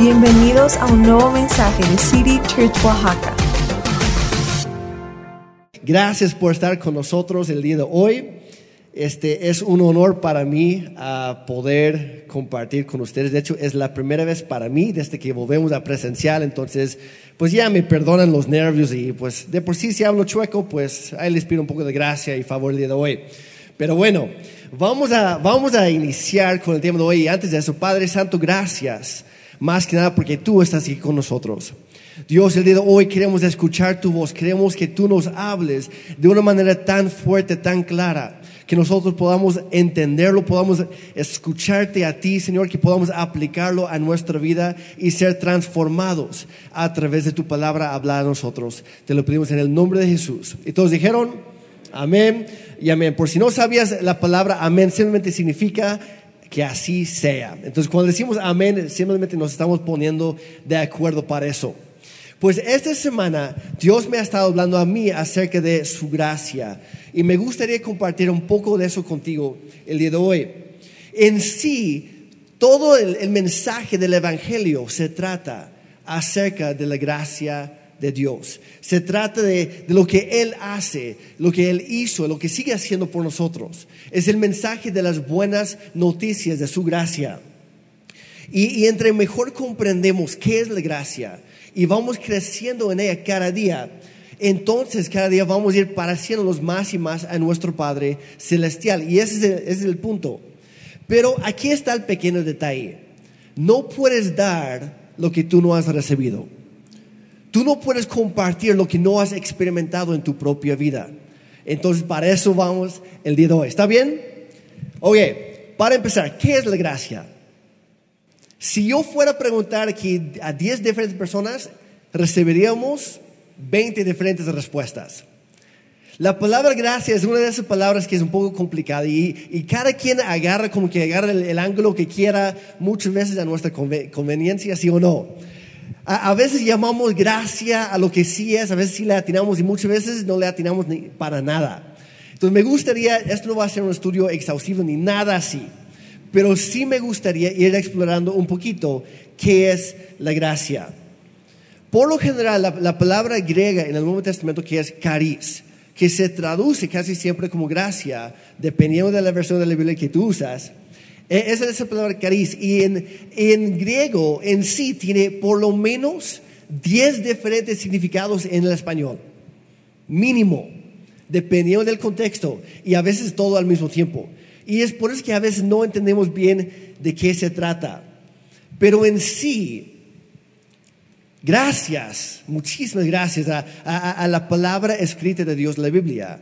Bienvenidos a un nuevo mensaje de City Church Oaxaca. Gracias por estar con nosotros el día de hoy. Este es un honor para mí a poder compartir con ustedes. De hecho, es la primera vez para mí desde que volvemos a presencial. Entonces, pues ya me perdonan los nervios y pues de por sí si hablo chueco, pues ahí les pido un poco de gracia y favor el día de hoy. Pero bueno, vamos a, vamos a iniciar con el tema de hoy. Antes de eso, Padre Santo, gracias más que nada porque tú estás aquí con nosotros. Dios, el día de hoy queremos escuchar tu voz, queremos que tú nos hables de una manera tan fuerte, tan clara, que nosotros podamos entenderlo, podamos escucharte a ti, Señor, que podamos aplicarlo a nuestra vida y ser transformados a través de tu palabra hablada a nosotros. Te lo pedimos en el nombre de Jesús. Y todos dijeron, amén y amén. Por si no sabías, la palabra amén simplemente significa que así sea. Entonces, cuando decimos amén, simplemente nos estamos poniendo de acuerdo para eso. Pues esta semana Dios me ha estado hablando a mí acerca de su gracia y me gustaría compartir un poco de eso contigo el día de hoy. En sí, todo el, el mensaje del Evangelio se trata acerca de la gracia de Dios. Se trata de, lo que Él hace, lo que Él hizo, lo que sigue haciendo por nosotros. Es el mensaje de las buenas noticias de su gracia. Y, entre mejor comprendemos qué es la gracia y vamos creciendo en ella cada día, entonces cada día vamos a ir pareciéndonos más y más a nuestro Padre Celestial. Y ese es el punto. Pero aquí está el pequeño detalle. No puedes dar lo que tú no has recibido. Tú no puedes compartir lo que no has experimentado en tu propia vida. Entonces, para eso vamos el día de hoy. ¿Está bien? Oye, para empezar, ¿qué es la gracia? Si yo fuera a preguntar aquí a 10 diferentes personas, recibiríamos 20 diferentes respuestas. La palabra gracia es una de esas palabras que es un poco complicada y, cada quien agarra como que agarra el, ángulo que quiera muchas veces a nuestra conveniencia, sí o no. A, veces llamamos gracia a lo que sí es, a veces sí le atinamos y muchas veces no le atinamos ni para nada. Entonces me gustaría, esto no va a ser un estudio exhaustivo ni nada así, pero sí me gustaría ir explorando un poquito qué es la gracia. Por lo general, la, la palabra griega en el Nuevo Testamento que es caris, que se traduce casi siempre como gracia, dependiendo de la versión de la Biblia que tú usas, esa es la palabra cariz. Y en, en griego en sí tiene por lo menos 10 diferentes significados en el español. Mínimo. Dependiendo del contexto. Y a veces todo al mismo tiempo. Y es por eso que a veces no entendemos bien de qué se trata. Pero en sí, gracias, muchísimas gracias a, a, a la palabra escrita de Dios, la Biblia.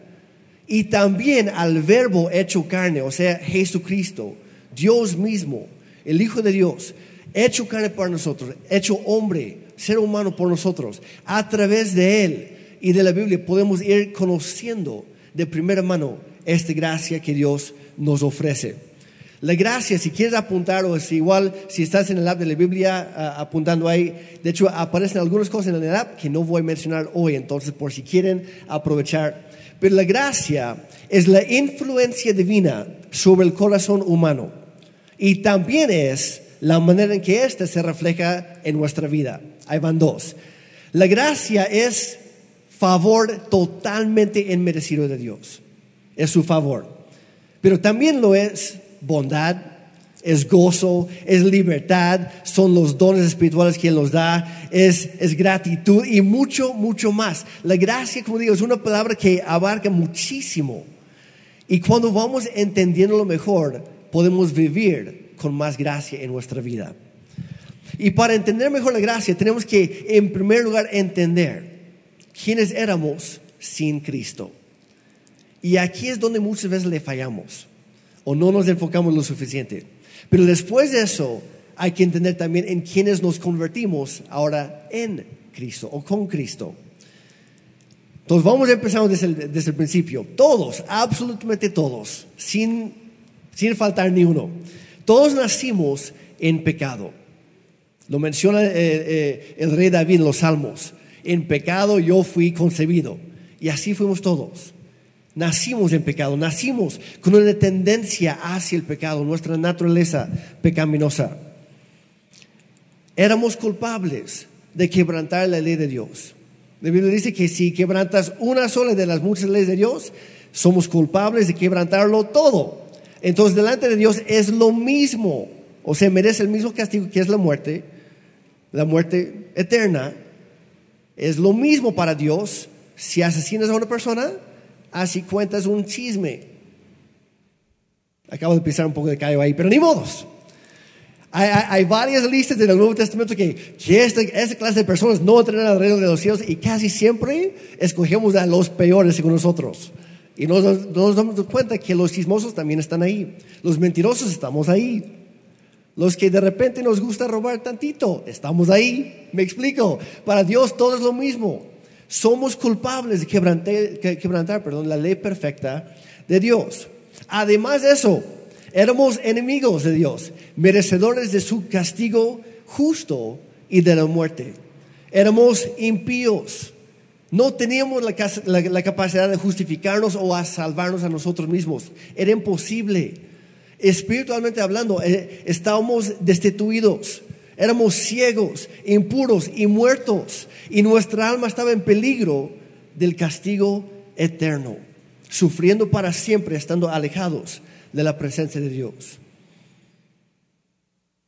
Y también al verbo hecho carne, o sea, Jesucristo Dios mismo, el Hijo de Dios, hecho carne para nosotros, hecho hombre, ser humano por nosotros, a través de Él y de la Biblia podemos ir conociendo de primera mano esta gracia que Dios nos ofrece. La gracia, si quieres apuntar o es igual, si estás en el app de la Biblia uh, apuntando ahí, de hecho aparecen algunas cosas en el app que no voy a mencionar hoy, entonces por si quieren aprovechar. Pero la gracia es la influencia divina sobre el corazón humano y también es la manera en que éste se refleja en nuestra vida. Ahí van dos. La gracia es favor totalmente inmerecido de Dios. Es su favor. Pero también lo es bondad, es gozo, es libertad, son los dones espirituales que Él nos da, es, es gratitud y mucho, mucho más. La gracia, como digo, es una palabra que abarca muchísimo. Y cuando vamos entendiéndolo mejor, podemos vivir con más gracia en nuestra vida. Y para entender mejor la gracia, tenemos que, en primer lugar, entender quiénes éramos sin Cristo. Y aquí es donde muchas veces le fallamos o no nos enfocamos lo suficiente. Pero después de eso, hay que entender también en quiénes nos convertimos ahora en Cristo o con Cristo. Entonces vamos a empezar desde el, desde el principio. Todos, absolutamente todos, sin sin faltar ni uno. Todos nacimos en pecado. Lo menciona eh, eh, el rey David en los Salmos. En pecado yo fui concebido. Y así fuimos todos. Nacimos en pecado, nacimos con una tendencia hacia el pecado, nuestra naturaleza pecaminosa. éramos culpables de quebrantar la ley de Dios. La Biblia dice que si quebrantas una sola de las muchas leyes de Dios, somos culpables de quebrantarlo todo. Entonces, delante de Dios es lo mismo, o sea, merece el mismo castigo que es la muerte, la muerte eterna. Es lo mismo para Dios si asesinas a una persona, así cuentas un chisme. Acabo de pisar un poco de callo ahí, pero ni modos. Hay, varias listas en el Nuevo Testamento que, que esta, clase de personas no entran al reino de los cielos y casi siempre escogemos a los peores según nosotros. Y nos, nos damos cuenta que los chismosos también están ahí. Los mentirosos estamos ahí. Los que de repente nos gusta robar tantito, estamos ahí. Me explico. Para Dios todo es lo mismo. Somos culpables de quebrantar, quebrantar perdón, la ley perfecta de Dios. Además de eso, Éramos enemigos de Dios, merecedores de su castigo justo y de la muerte. Éramos impíos. No teníamos la, capacidad de justificarnos o a salvarnos a nosotros mismos. Era imposible. Espiritualmente hablando, eh, estábamos destituidos. Éramos ciegos, impuros y muertos. Y nuestra alma estaba en peligro del castigo eterno, sufriendo para siempre, estando alejados de la presencia de Dios.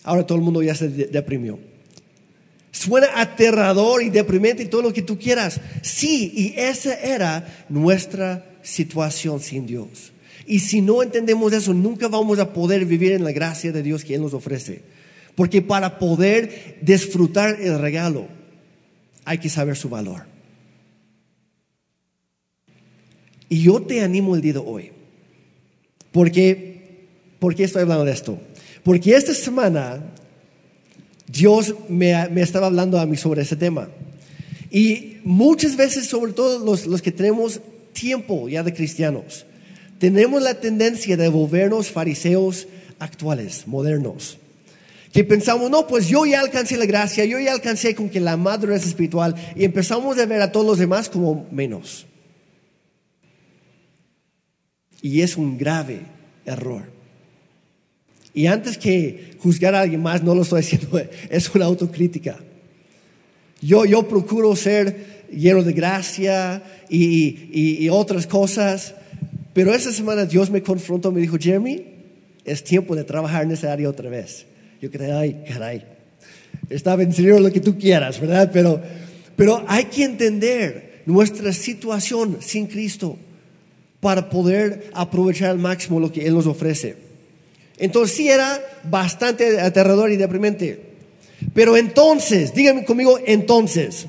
Ahora todo el mundo ya se deprimió. Suena aterrador y deprimente y todo lo que tú quieras. Sí, y esa era nuestra situación sin Dios. Y si no entendemos eso, nunca vamos a poder vivir en la gracia de Dios que Él nos ofrece. Porque para poder disfrutar el regalo, hay que saber su valor. Y yo te animo el día de hoy ¿Por qué, estoy hablando de esto? Porque esta semana Dios me, estaba hablando a mí sobre ese tema. Y muchas veces, sobre todo los, los que tenemos tiempo ya de cristianos, tenemos la tendencia de volvernos fariseos actuales, modernos. Que pensamos, no, pues yo ya alcancé la gracia, yo ya alcancé con que la madurez espiritual y empezamos a ver a todos los demás como menos. Y es un grave error. Y antes que juzgar a alguien más, no lo estoy diciendo, es una autocrítica. Yo, yo procuro ser lleno de gracia y, otras cosas, pero esa semana Dios me confrontó, me dijo, Jeremy, es tiempo de trabajar en esa área otra vez. Yo creí, ay, caray, está bien, lo que tú quieras, ¿verdad? Pero, pero hay que entender nuestra situación sin Cristo para poder aprovechar al máximo lo que Él nos ofrece. Entonces sí era bastante aterrador y deprimente. Pero entonces, díganme conmigo, entonces.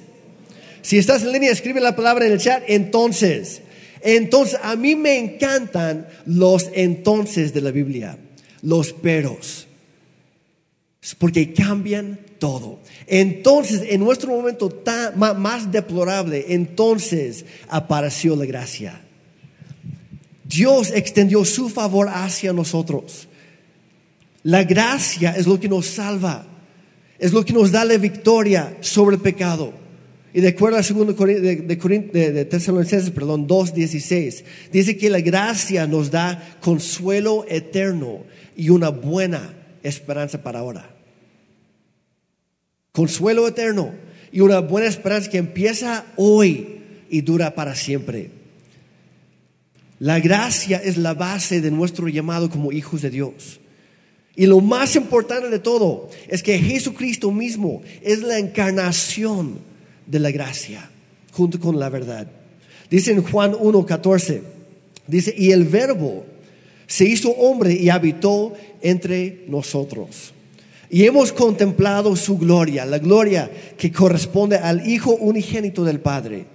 Si estás en línea, escribe la palabra en el chat, entonces. Entonces, a mí me encantan los entonces de la Biblia, los peros, porque cambian todo. Entonces, en nuestro momento tan, más deplorable, entonces apareció la gracia. Dios extendió su favor hacia nosotros. La gracia es lo que nos salva, es lo que nos da la victoria sobre el pecado. Y de acuerdo a 2 de, de, Tesalonicenses, perdón, 2.16, dice que la gracia nos da consuelo eterno y una buena esperanza para ahora. Consuelo eterno y una buena esperanza que empieza hoy y dura para siempre. La gracia es la base de nuestro llamado como hijos de Dios. Y lo más importante de todo es que Jesucristo mismo es la encarnación de la gracia junto con la verdad. Dice en Juan 1:14, dice, y el verbo se hizo hombre y habitó entre nosotros. Y hemos contemplado su gloria, la gloria que corresponde al Hijo unigénito del Padre,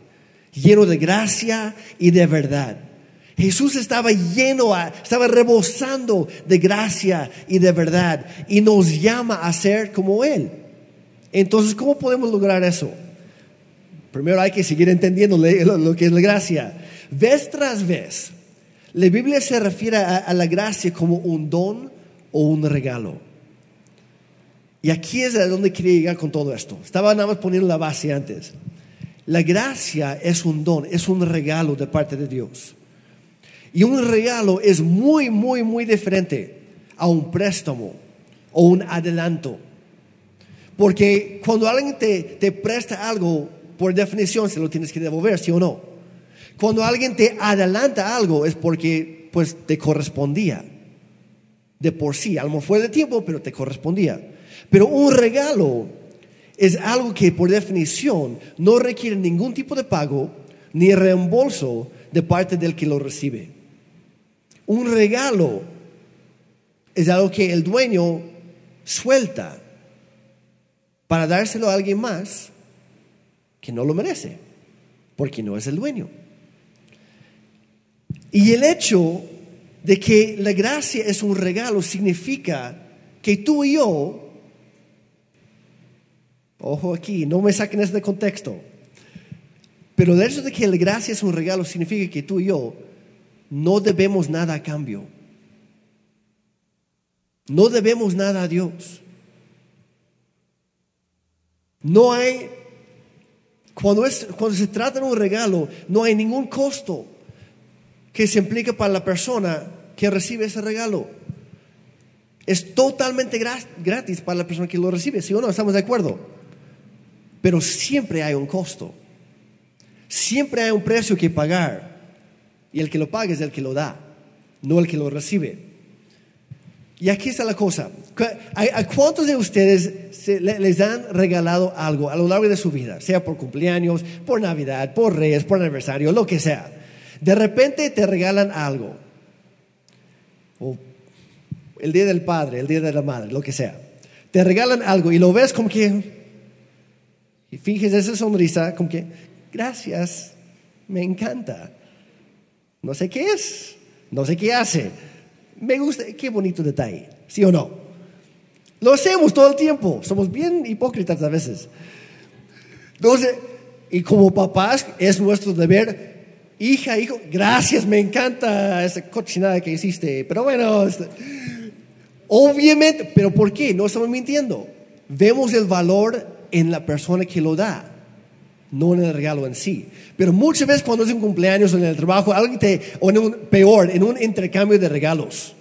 lleno de gracia y de verdad. Jesús estaba lleno, estaba rebosando de gracia y de verdad y nos llama a ser como Él. Entonces, ¿cómo podemos lograr eso? Primero hay que seguir entendiendo lo que es la gracia. Vez tras vez, la Biblia se refiere a, la gracia como un don o un regalo. Y aquí es a donde quería llegar con todo esto. Estaba nada más poniendo la base antes. La gracia es un don, es un regalo de parte de Dios. Y un regalo es muy, muy, muy diferente a un préstamo o un adelanto. Porque cuando alguien te, te presta algo, por definición se lo tienes que devolver, ¿sí o no? Cuando alguien te adelanta algo es porque pues te correspondía. De por sí, a lo mejor fue de tiempo, pero te correspondía. Pero un regalo es algo que por definición no requiere ningún tipo de pago ni reembolso de parte del que lo recibe. Un regalo es algo que el dueño suelta para dárselo a alguien más que no lo merece, porque no es el dueño. Y el hecho de que la gracia es un regalo significa que tú y yo, ojo aquí, no me saquen este contexto, pero el hecho de que la gracia es un regalo significa que tú y yo no debemos nada a cambio. No debemos nada a Dios. No hay, cuando, es, cuando se trata de un regalo, no hay ningún costo que se implique para la persona que recibe ese regalo. Es totalmente gratis para la persona que lo recibe, ¿sí o no? ¿Estamos de acuerdo? Pero siempre hay un costo. Siempre hay un precio que pagar. Y el que lo paga es el que lo da, no el que lo recibe. Y aquí está la cosa. ¿A cuántos de ustedes les han regalado algo a lo largo de su vida? Sea por cumpleaños, por Navidad, por Reyes, por aniversario, lo que sea. De repente te regalan algo. O el día del padre, el día de la madre, lo que sea. Te regalan algo y lo ves como que... Y finges esa sonrisa como que, gracias, me encanta. No sé qué es, no sé qué hace me gusta, qué bonito detalle, ¿sí o no? Lo hacemos todo el tiempo, somos bien hipócritas a veces. Entonces, y como papás es nuestro deber, hija, hijo, gracias, me encanta esa cochinada que hiciste, pero bueno, este, obviamente, pero ¿por qué? No estamos mintiendo. Vemos el valor en la persona que lo da no en el regalo en sí. Pero muchas veces cuando es un cumpleaños en el trabajo, alguien te, o en un, peor, en un intercambio de regalos,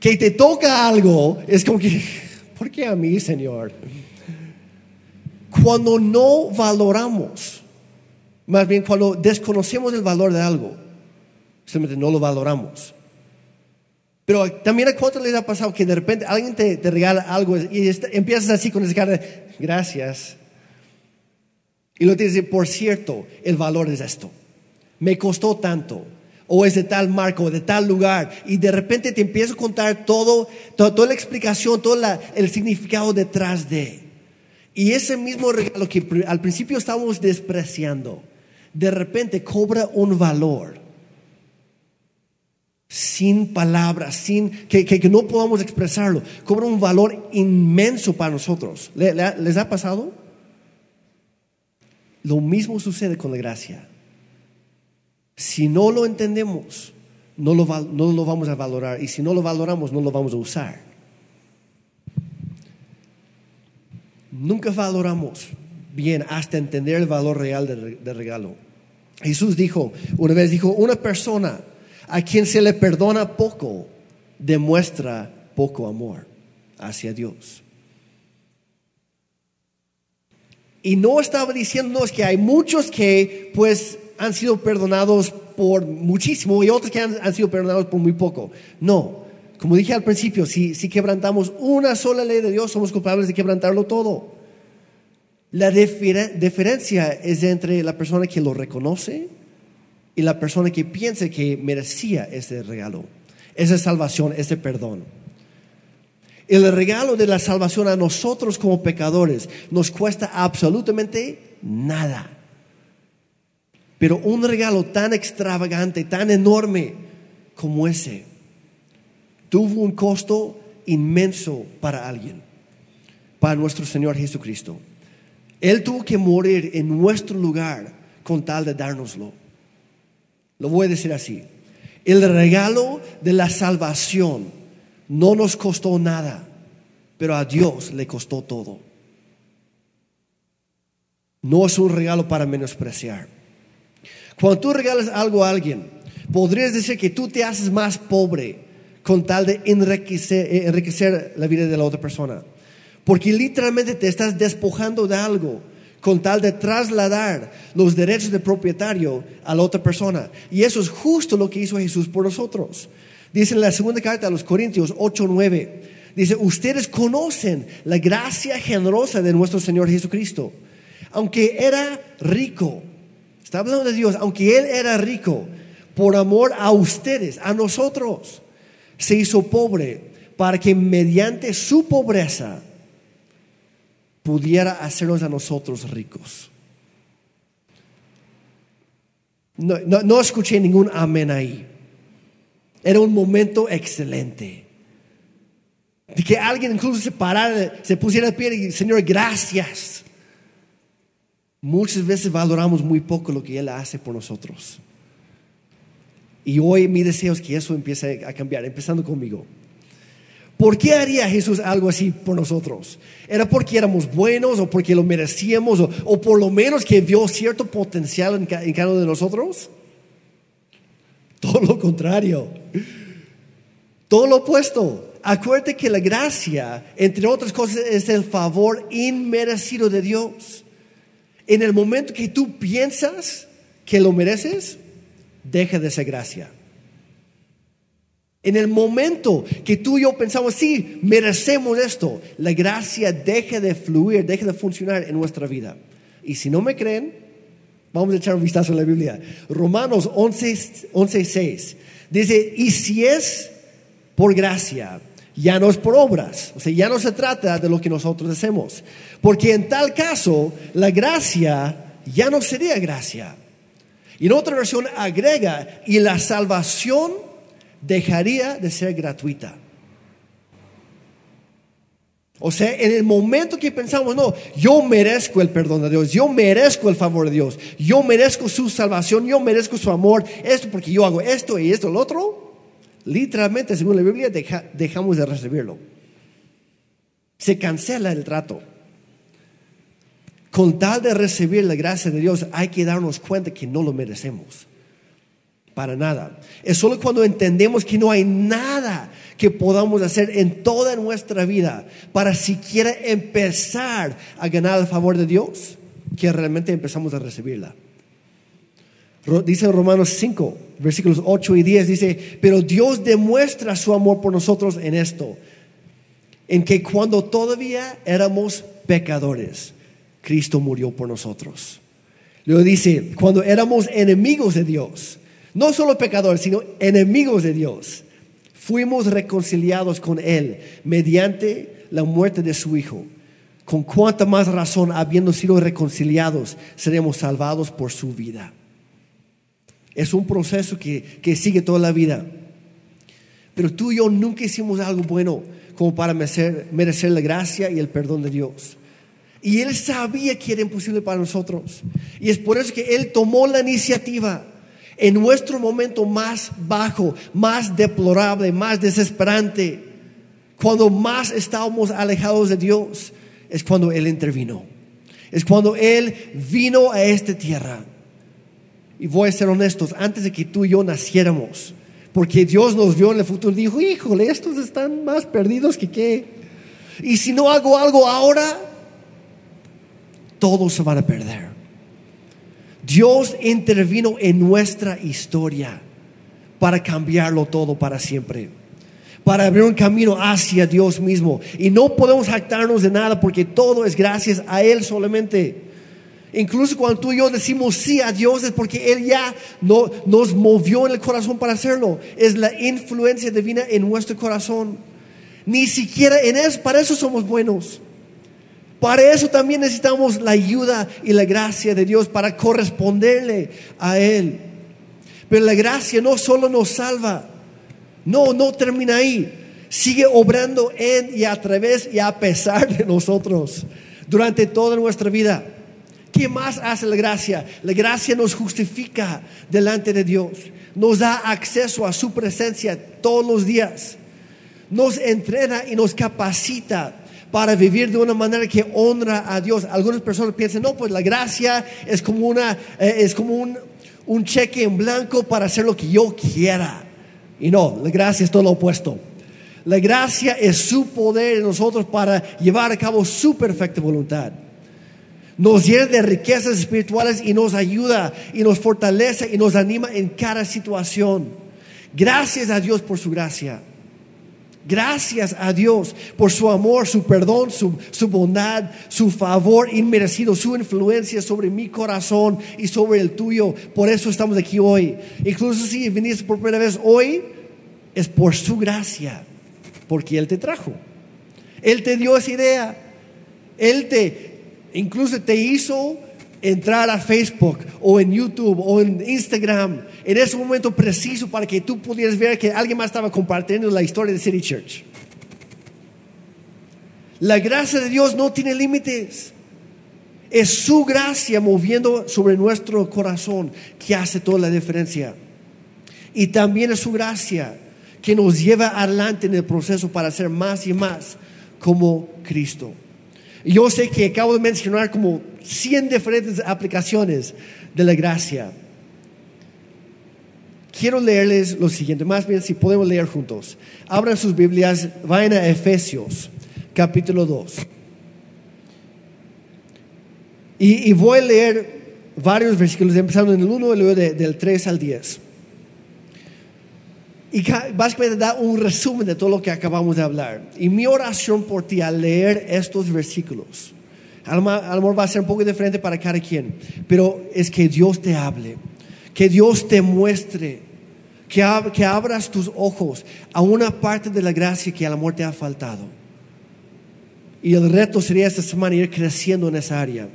que te toca algo, es como que, ¿por qué a mí, Señor? Cuando no valoramos, más bien cuando desconocemos el valor de algo, simplemente no lo valoramos. Pero también a cuánto les ha pasado que de repente alguien te, regala algo y empiezas así con esa cara gracias, y lo decir, por cierto, el valor es esto. Me costó tanto. O es de tal marco, de tal lugar. Y de repente te empiezo a contar todo, toda, la explicación, todo el significado detrás de. Y ese mismo regalo que al principio estábamos despreciando, de repente cobra un valor. Sin palabras, sin que, que, no podamos expresarlo. Cobra un valor inmenso para nosotros. ¿Les ha pasado? Lo mismo sucede con la gracia. Si no lo entendemos, no lo, no lo vamos a valorar. Y si no lo valoramos, no lo vamos a usar. Nunca valoramos bien hasta entender el valor real del, regalo. Jesús dijo, una vez dijo, una persona a quien se le perdona poco, demuestra poco amor hacia Dios. Y no estaba diciéndonos que hay muchos que pues han sido perdonados por muchísimo y otros que han, sido perdonados por muy poco. No, como dije al principio, si, si quebrantamos una sola ley de Dios, somos culpables de quebrantarlo todo. La diferencia es entre la persona que lo reconoce y la persona que piensa que merecía ese regalo, esa salvación, ese perdón. El regalo de la salvación a nosotros como pecadores nos cuesta absolutamente nada. Pero un regalo tan extravagante, tan enorme como ese, tuvo un costo inmenso para alguien, para nuestro Señor Jesucristo. Él tuvo que morir en nuestro lugar con tal de dárnoslo. Lo voy a decir así. El regalo de la salvación no nos costó nada, pero a Dios le costó todo. No es un regalo para menospreciar. Cuando tú regalas algo a alguien, podrías decir que tú te haces más pobre con tal de enriquecer, enriquecer la vida de la otra persona. porque literalmente te estás despojando de algo con tal de trasladar los derechos de propietario a la otra persona. Y eso es justo lo que hizo Jesús por nosotros. Dice en la segunda carta a los Corintios 8, 9, dice, ustedes conocen la gracia generosa de nuestro Señor Jesucristo. Aunque era rico, está hablando de Dios, aunque Él era rico, por amor a ustedes, a nosotros, se hizo pobre para que mediante su pobreza pudiera hacernos a nosotros ricos. No, no, escuché ningún amén ahí. Era un momento excelente. De que alguien incluso se parara, se pusiera de pie y, Señor, gracias. Muchas veces valoramos muy poco lo que Él hace por nosotros. Y hoy mi deseo es que eso empiece a cambiar, empezando conmigo. ¿Por qué haría Jesús algo así por nosotros? ¿Era porque éramos buenos o porque lo merecíamos o, por lo menos que vio cierto potencial en, en cada uno de nosotros? Todo lo contrario. Todo lo opuesto. Acuérdate que la gracia, entre otras cosas, es el favor inmerecido de Dios. En el momento que tú piensas que lo mereces, deja de ser gracia. En el momento que tú y yo pensamos, sí, merecemos esto, la gracia deja de fluir, deja de funcionar en nuestra vida. Y si no me creen, vamos a echar un vistazo en la Biblia. Romanos 11, 11 6 dice, y si es por gracia, ya no es por obras, o sea, ya no se trata de lo que nosotros hacemos, porque en tal caso la gracia ya no sería gracia. Y en otra versión agrega, y la salvación dejaría de ser gratuita. O sea, en el momento que pensamos, no, yo merezco el perdón de Dios, yo merezco el favor de Dios, yo merezco su salvación, yo merezco su amor, esto porque yo hago esto y esto, lo otro, literalmente, según la Biblia, dejamos de recibirlo. Se cancela el trato. Con tal de recibir la gracia de Dios, hay que darnos cuenta que no lo merecemos para nada. Es solo cuando entendemos que no hay nada que podamos hacer en toda nuestra vida para siquiera empezar a ganar el favor de Dios, que realmente empezamos a recibirla. Dice Romanos 5, versículos 8 y 10, dice, pero Dios demuestra su amor por nosotros en esto, en que cuando todavía éramos pecadores, Cristo murió por nosotros. Luego dice, cuando éramos enemigos de Dios, no solo pecadores, sino enemigos de Dios, fuimos reconciliados con Él mediante la muerte de su Hijo. Con cuánta más razón, habiendo sido reconciliados, seremos salvados por su vida. Es un proceso que, que sigue toda la vida. Pero tú y yo nunca hicimos algo bueno como para merecer, merecer la gracia y el perdón de Dios. Y Él sabía que era imposible para nosotros. Y es por eso que Él tomó la iniciativa en nuestro momento más bajo, más deplorable, más desesperante, cuando más estábamos alejados de Dios, es cuando Él intervino. Es cuando Él vino a esta tierra. Y voy a ser honestos, antes de que tú y yo naciéramos, porque Dios nos vio en el futuro y dijo, híjole, estos están más perdidos que qué. Y si no hago algo ahora, todos se van a perder. Dios intervino en nuestra historia para cambiarlo todo para siempre, para abrir un camino hacia Dios mismo. Y no podemos jactarnos de nada porque todo es gracias a Él solamente. Incluso cuando tú y yo decimos sí a Dios es porque Él ya no, nos movió en el corazón para hacerlo. Es la influencia divina en nuestro corazón. Ni siquiera en eso, para eso somos buenos. Para eso también necesitamos la ayuda y la gracia de Dios para corresponderle a Él. Pero la gracia no solo nos salva, no, no termina ahí. Sigue obrando en y a través y a pesar de nosotros durante toda nuestra vida. ¿Qué más hace la gracia? La gracia nos justifica delante de Dios, nos da acceso a su presencia todos los días, nos entrena y nos capacita para vivir de una manera que honra a Dios. Algunas personas piensan, no, pues la gracia es como, una, eh, es como un, un cheque en blanco para hacer lo que yo quiera. Y no, la gracia es todo lo opuesto. La gracia es su poder en nosotros para llevar a cabo su perfecta voluntad. Nos llena de riquezas espirituales y nos ayuda y nos fortalece y nos anima en cada situación. Gracias a Dios por su gracia. Gracias a Dios por su amor, su perdón, su, su, bondad, su favor inmerecido, su influencia sobre mi corazón y sobre el tuyo. Por eso estamos aquí hoy. Incluso si viniste por primera vez hoy, es por su gracia porque Él te trajo. Él te dio esa idea. Él te, incluso te hizo entrar a Facebook o en YouTube o en Instagram en ese momento preciso para que tú pudieras ver que alguien más estaba compartiendo la historia de City Church. La gracia de Dios no tiene límites. Es su gracia moviendo sobre nuestro corazón que hace toda la diferencia. Y también es su gracia que nos lleva adelante en el proceso para ser más y más como Cristo. Yo sé que acabo de mencionar como 100 diferentes aplicaciones de la gracia. Quiero leerles lo siguiente, más bien si podemos leer juntos. Abran sus Biblias, vayan a Efesios, capítulo 2. Y, voy a leer varios versículos, empezando en el 1 y luego del 3 al 10. Y básicamente da un resumen de todo lo que acabamos de hablar. Y mi oración por ti al leer estos versículos, a lo mejor va a ser un poco diferente para cada quien, pero es que Dios te hable, que Dios te muestre, que, que abras tus ojos a una parte de la gracia que al amor te ha faltado. Y el reto sería esta semana ir creciendo en esa área.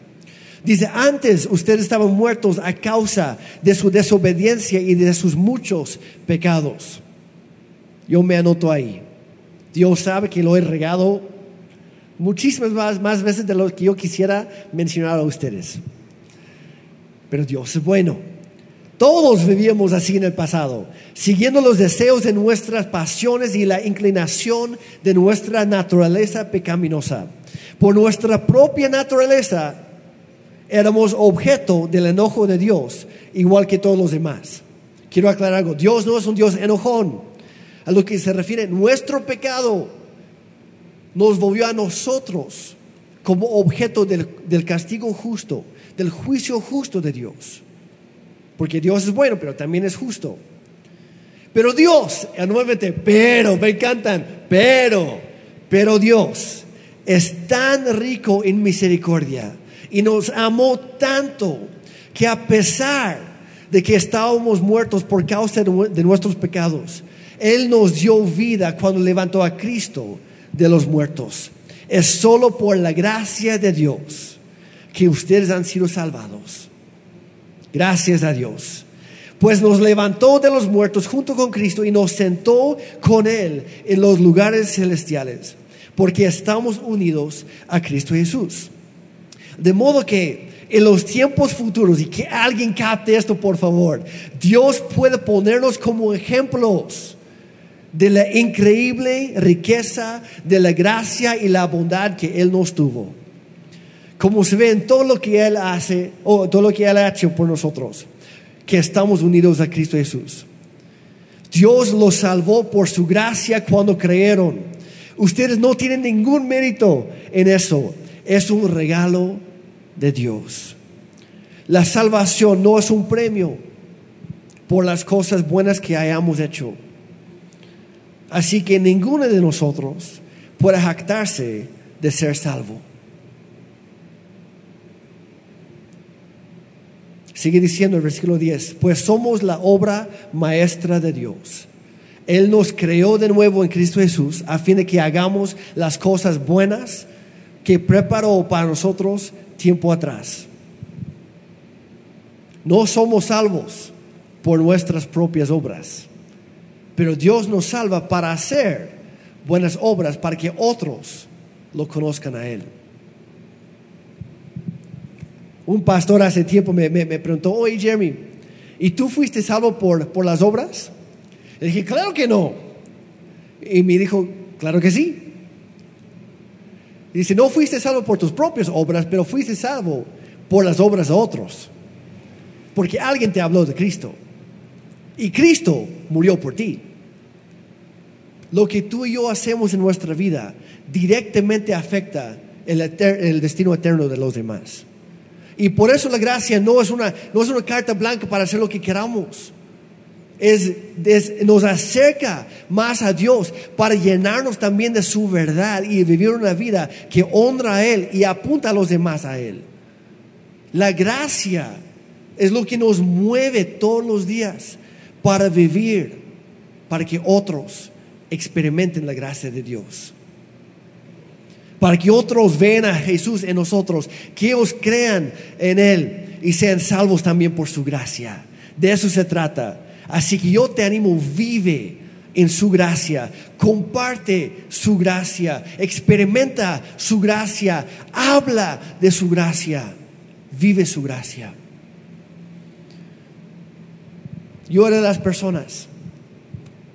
Dice, antes ustedes estaban muertos a causa de su desobediencia y de sus muchos pecados. Yo me anoto ahí. Dios sabe que lo he regado muchísimas más, veces de lo que yo quisiera mencionar a ustedes. Pero Dios es bueno. Todos vivíamos así en el pasado, siguiendo los deseos de nuestras pasiones y la inclinación de nuestra naturaleza pecaminosa. Por nuestra propia naturaleza éramos objeto del enojo de Dios, igual que todos los demás. Quiero aclarar algo, Dios no es un Dios enojón. A lo que se refiere nuestro pecado nos volvió a nosotros como objeto del, del castigo justo, del juicio justo de Dios. Porque Dios es bueno, pero también es justo. Pero Dios, nuevamente, pero, me encantan, pero, pero Dios es tan rico en misericordia y nos amó tanto que a pesar de que estábamos muertos por causa de nuestros pecados, Él nos dio vida cuando levantó a Cristo de los muertos. Es solo por la gracia de Dios que ustedes han sido salvados. Gracias a Dios. Pues nos levantó de los muertos junto con Cristo y nos sentó con Él en los lugares celestiales, porque estamos unidos a Cristo Jesús. De modo que en los tiempos futuros, y que alguien capte esto por favor, Dios puede ponernos como ejemplos de la increíble riqueza, de la gracia y la bondad que Él nos tuvo. Como se ve en todo lo que Él hace, o todo lo que Él ha hecho por nosotros, que estamos unidos a Cristo Jesús. Dios los salvó por su gracia cuando creyeron. Ustedes no tienen ningún mérito en eso es un regalo de Dios. La salvación no es un premio por las cosas buenas que hayamos hecho. Así que ninguno de nosotros puede jactarse de ser salvo. Sigue diciendo el versículo 10, pues somos la obra maestra de Dios. Él nos creó de nuevo en Cristo Jesús a fin de que hagamos las cosas buenas que preparó para nosotros tiempo atrás. No somos salvos por nuestras propias obras, pero Dios nos salva para hacer buenas obras para que otros lo conozcan a Él. Un pastor hace tiempo me, preguntó, oye Jeremy, ¿y tú fuiste salvo por, por las obras? Le dije, claro que no. Y me dijo, claro que sí. Dice, no fuiste salvo por tus propias obras, pero fuiste salvo por las obras de otros. Porque alguien te habló de Cristo. Y Cristo murió por ti. lo que tú y yo hacemos en nuestra vida directamente afecta el, destino eterno de los demás. Y por eso la gracia no es una, no es una carta blanca para hacer lo que queramos. Es, es- nos acerca más a Dios para llenarnos también de su verdad y vivir una vida que honra a Él y apunta a los demás a Él. La gracia es lo que nos mueve todos los días para vivir, para que otros experimenten la gracia de Dios. Para que otros vean a Jesús en nosotros, que ellos crean en Él y sean salvos también por su gracia. De eso se trata. Así que yo te animo, vive en su gracia, comparte su gracia, experimenta su gracia, habla de su gracia, vive su gracia. Yo era de las personas,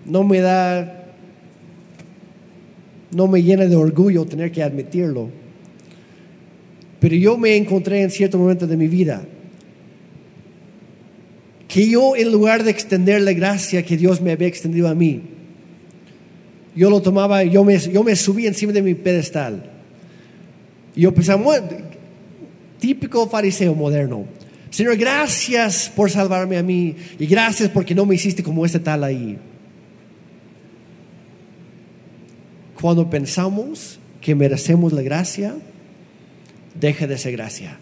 no me da, no me llena de orgullo tener que admitirlo, pero yo me encontré en cierto momento de mi vida que yo en lugar de extender la gracia que Dios me había extendido a mí, yo lo tomaba, yo me, yo me subí encima de mi pedestal. Y yo pensaba, "Bueno, típico fariseo moderno. Señor, gracias por salvarme a mí y gracias porque no me hiciste como este tal ahí. Cuando pensamos que merecemos la gracia, deja de ser gracia.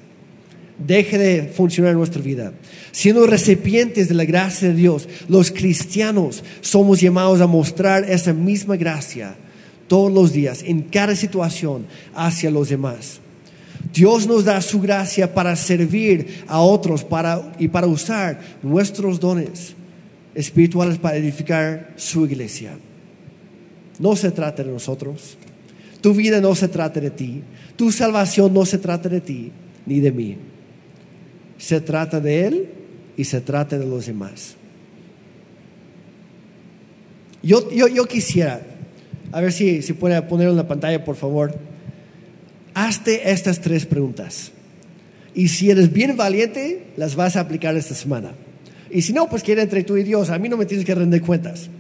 Deje de funcionar en nuestra vida. Siendo recipientes de la gracia de Dios, los cristianos somos llamados a mostrar esa misma gracia todos los días, en cada situación, hacia los demás. Dios nos da su gracia para servir a otros para, y para usar nuestros dones espirituales para edificar su iglesia. No se trata de nosotros. Tu vida no se trata de ti. Tu salvación no se trata de ti ni de mí. Se trata de Él y se trata de los demás. Yo, yo, yo quisiera, a ver si, si puede ponerlo en la pantalla, por favor. Hazte estas tres preguntas. Y si eres bien valiente, las vas a aplicar esta semana. Y si no, pues queda entre tú y Dios. A mí no me tienes que rendir cuentas.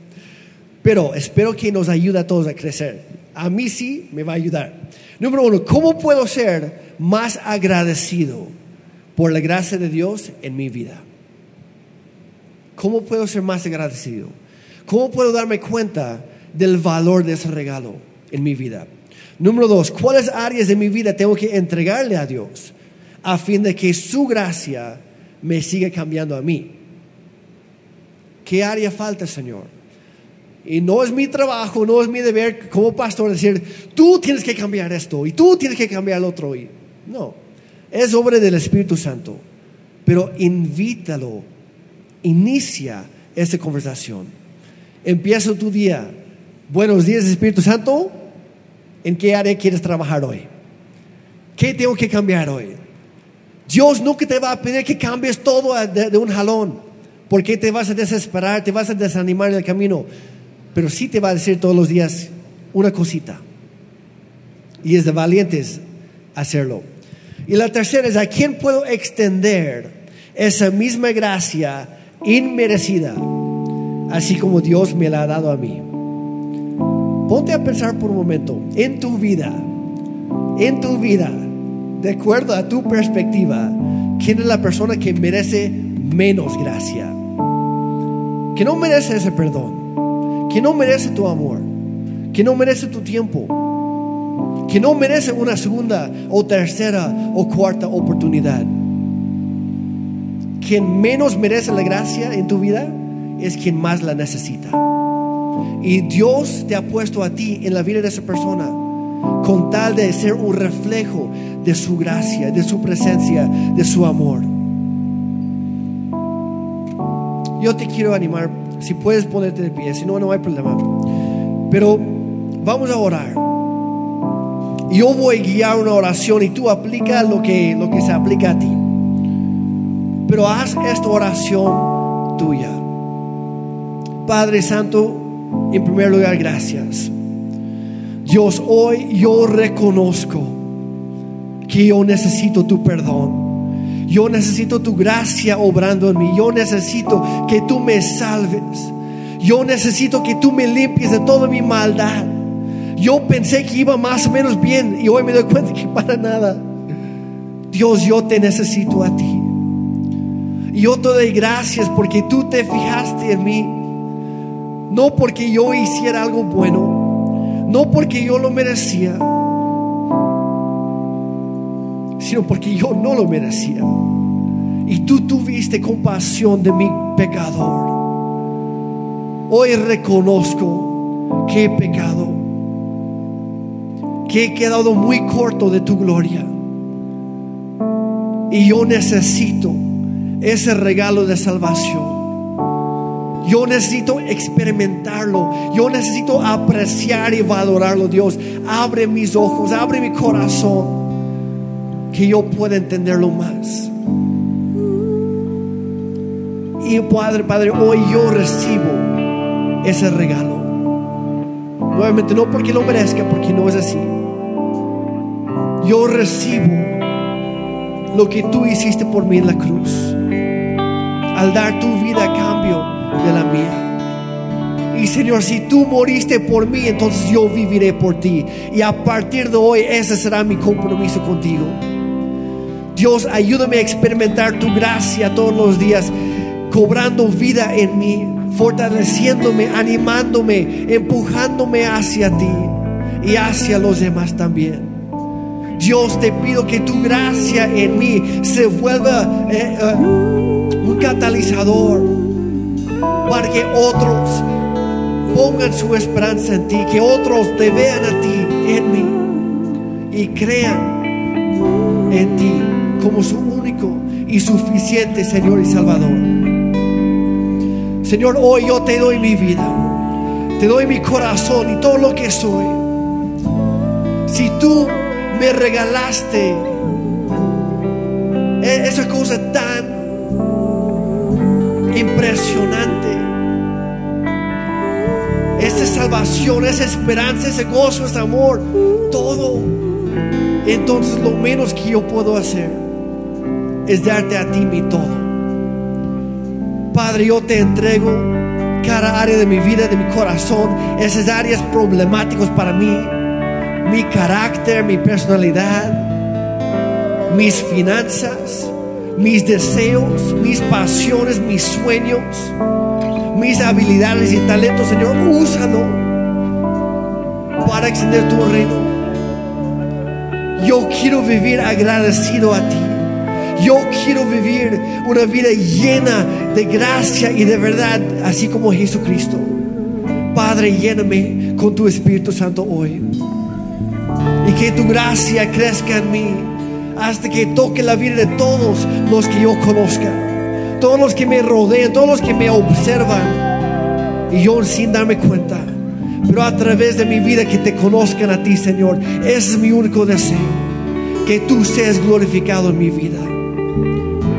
Pero espero que nos ayude a todos a crecer. A mí sí me va a ayudar. Número uno, ¿cómo puedo ser más agradecido por la gracia de Dios en mi vida? ¿Cómo puedo ser más agradecido? ¿Cómo puedo darme cuenta del valor de ese regalo en mi vida? Número dos, ¿cuáles áreas de mi vida tengo que entregarle a Dios a fin de que su gracia me siga cambiando a mí? ¿Qué área falta, Señor? Y no es mi trabajo, no es mi deber como pastor decir, tú tienes que cambiar esto y tú tienes que cambiar lo otro. Y no, es obra del Espíritu Santo. Pero invítalo, inicia esta conversación. Empieza tu día. Buenos días, Espíritu Santo. ¿En qué área quieres trabajar hoy? ¿Qué tengo que cambiar hoy? Dios nunca te va a pedir que cambies todo de, un jalón, porque te vas a desesperar, te vas a desanimar en el camino, pero sí te va a decir todos los días una cosita. Y es de valientes hacerlo. Y la tercera es a quién puedo extender esa misma gracia inmerecida, así como Dios me la ha dado a mí. Ponte a pensar por un momento en tu vida, en tu vida, de acuerdo a tu perspectiva, quién es la persona que merece menos gracia, que no merece ese perdón, que no merece tu amor, que no merece tu tiempo, que no merece una segunda o tercera o cuarta oportunidad. Quien menos merece la gracia en tu vida es quien más la necesita. Y Dios te ha puesto a ti en la vida de esa persona con tal de ser un reflejo de su gracia, de su presencia, de su amor. Yo te quiero animar, si puedes ponerte de pie, si no, no hay problema. Pero vamos a orar. Yo voy a guiar una oración y tú aplica lo que, lo que se aplica a ti. Pero haz esta oración tuya. Padre Santo, en primer lugar, gracias. Dios, hoy yo reconozco que yo necesito tu perdón. Yo necesito tu gracia obrando en mí. Yo necesito que tú me salves. Yo necesito que tú me limpies de toda mi maldad. Yo pensé que iba más o menos bien y hoy me doy cuenta que para nada. Dios, yo te necesito a ti. Yo te doy gracias porque tú te fijaste en mí. No porque yo hiciera algo bueno, no porque yo lo merecía, sino porque yo no lo merecía. Y tú tuviste compasión de mi pecador. Hoy reconozco que he pecado, que he quedado muy corto de tu gloria. Y yo necesito ese regalo de salvación. Yo necesito experimentarlo. Yo necesito apreciar y valorarlo, Dios. Abre mis ojos, abre mi corazón. Que yo pueda entenderlo más. Y Padre, Padre, hoy yo recibo ese regalo. Nuevamente, no porque lo merezca, porque no es así. Yo recibo lo que tú hiciste por mí en la cruz. Al dar tu vida a cambio de la mía. Y Señor, si tú moriste por mí, entonces yo viviré por ti. Y a partir de hoy, ese será mi compromiso contigo. Dios, ayúdame a experimentar tu gracia todos los días, cobrando vida en mí, fortaleciéndome, animándome, empujándome hacia ti y hacia los demás también. Dios, te pido que tu gracia en mí se vuelva eh, eh, un catalizador para que otros pongan su esperanza en ti, que otros te vean a ti en mí y crean en ti como su único y suficiente Señor y Salvador. Señor, hoy yo te doy mi vida, te doy mi corazón y todo lo que soy. Si tú me regalaste e-, esa cosa tan impresionante, esa salvación, esa esperanza, ese gozo, ese amor, todo. Entonces lo menos que yo puedo hacer es darte a ti mi todo. Padre, yo te entrego cada área de mi vida, de mi corazón, esas áreas problemáticas para mí, mi carácter, mi personalidad, mis finanzas, mis deseos, mis pasiones, mis sueños, mis habilidades y talentos, Señor, úsalo para extender tu reino. Yo quiero vivir agradecido a ti. Yo quiero vivir una vida llena de gracia y de verdad, así como Jesucristo. Padre, lléname con tu Espíritu Santo hoy. Y que tu gracia crezca en mí hasta que toque la vida de todos los que yo conozca. Todos los que me rodean, todos los que me observan. Y yo sin darme cuenta. Pero a través de mi vida que te conozcan a ti, Señor. Ese es mi único deseo. Que tú seas glorificado en mi vida.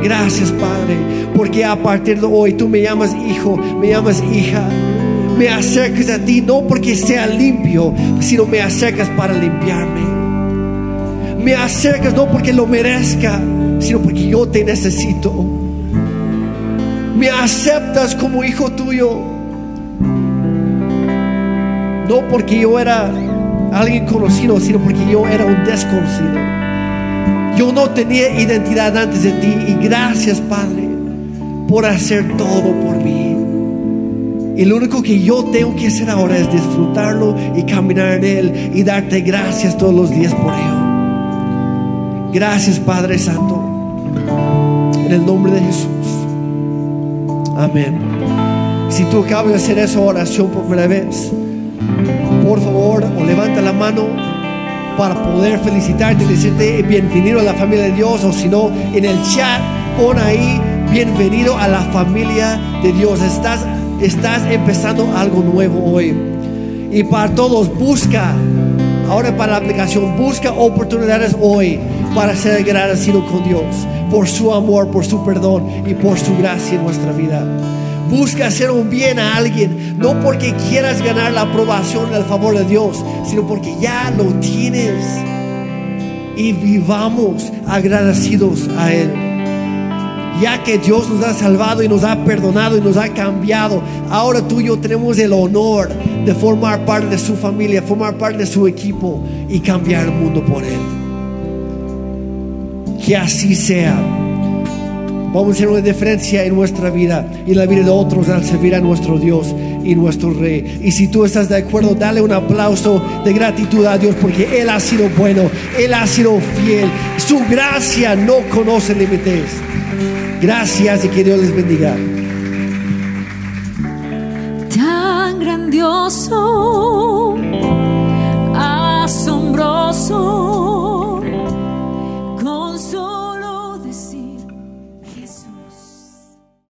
Gracias, Padre, porque a partir de hoy tú me llamas hijo, me llamas hija. Me acercas a ti no porque sea limpio, sino me acercas para limpiarme. Me acercas no porque lo merezca, sino porque yo te necesito. Me aceptas como hijo tuyo, no porque yo era alguien conocido, sino porque yo era un desconocido. Yo no tenía identidad antes de ti y gracias Padre por hacer todo por mí. Y lo único que yo tengo que hacer ahora es disfrutarlo y caminar en él y darte gracias todos los días por ello. Gracias Padre Santo. En el nombre de Jesús. Amén. Si tú acabas de hacer esa oración por primera vez, por favor, o levanta la mano para poder felicitarte y decirte bienvenido a la familia de Dios, o si no, en el chat pon ahí bienvenido a la familia de Dios. Estás, estás empezando algo nuevo hoy. Y para todos, busca, ahora para la aplicación, busca oportunidades hoy para ser agradecido con Dios por su amor, por su perdón y por su gracia en nuestra vida. Busca hacer un bien a alguien, no porque quieras ganar la aprobación, el favor de Dios, sino porque ya lo tienes. Y vivamos agradecidos a Él. ya que Dios nos ha salvado y nos ha perdonado y nos ha cambiado, ahora tú y yo tenemos el honor de formar parte de su familia, formar parte de su equipo y cambiar el mundo por Él que así sea. Vamos a hacer una diferencia en nuestra vida y en la vida de otros al servir a nuestro Dios y nuestro Rey. Y si tú estás de acuerdo, dale un aplauso de gratitud a Dios porque Él ha sido bueno, Él ha sido fiel. Su gracia no conoce límites. Gracias y que Dios les bendiga. Tan grandioso, asombroso.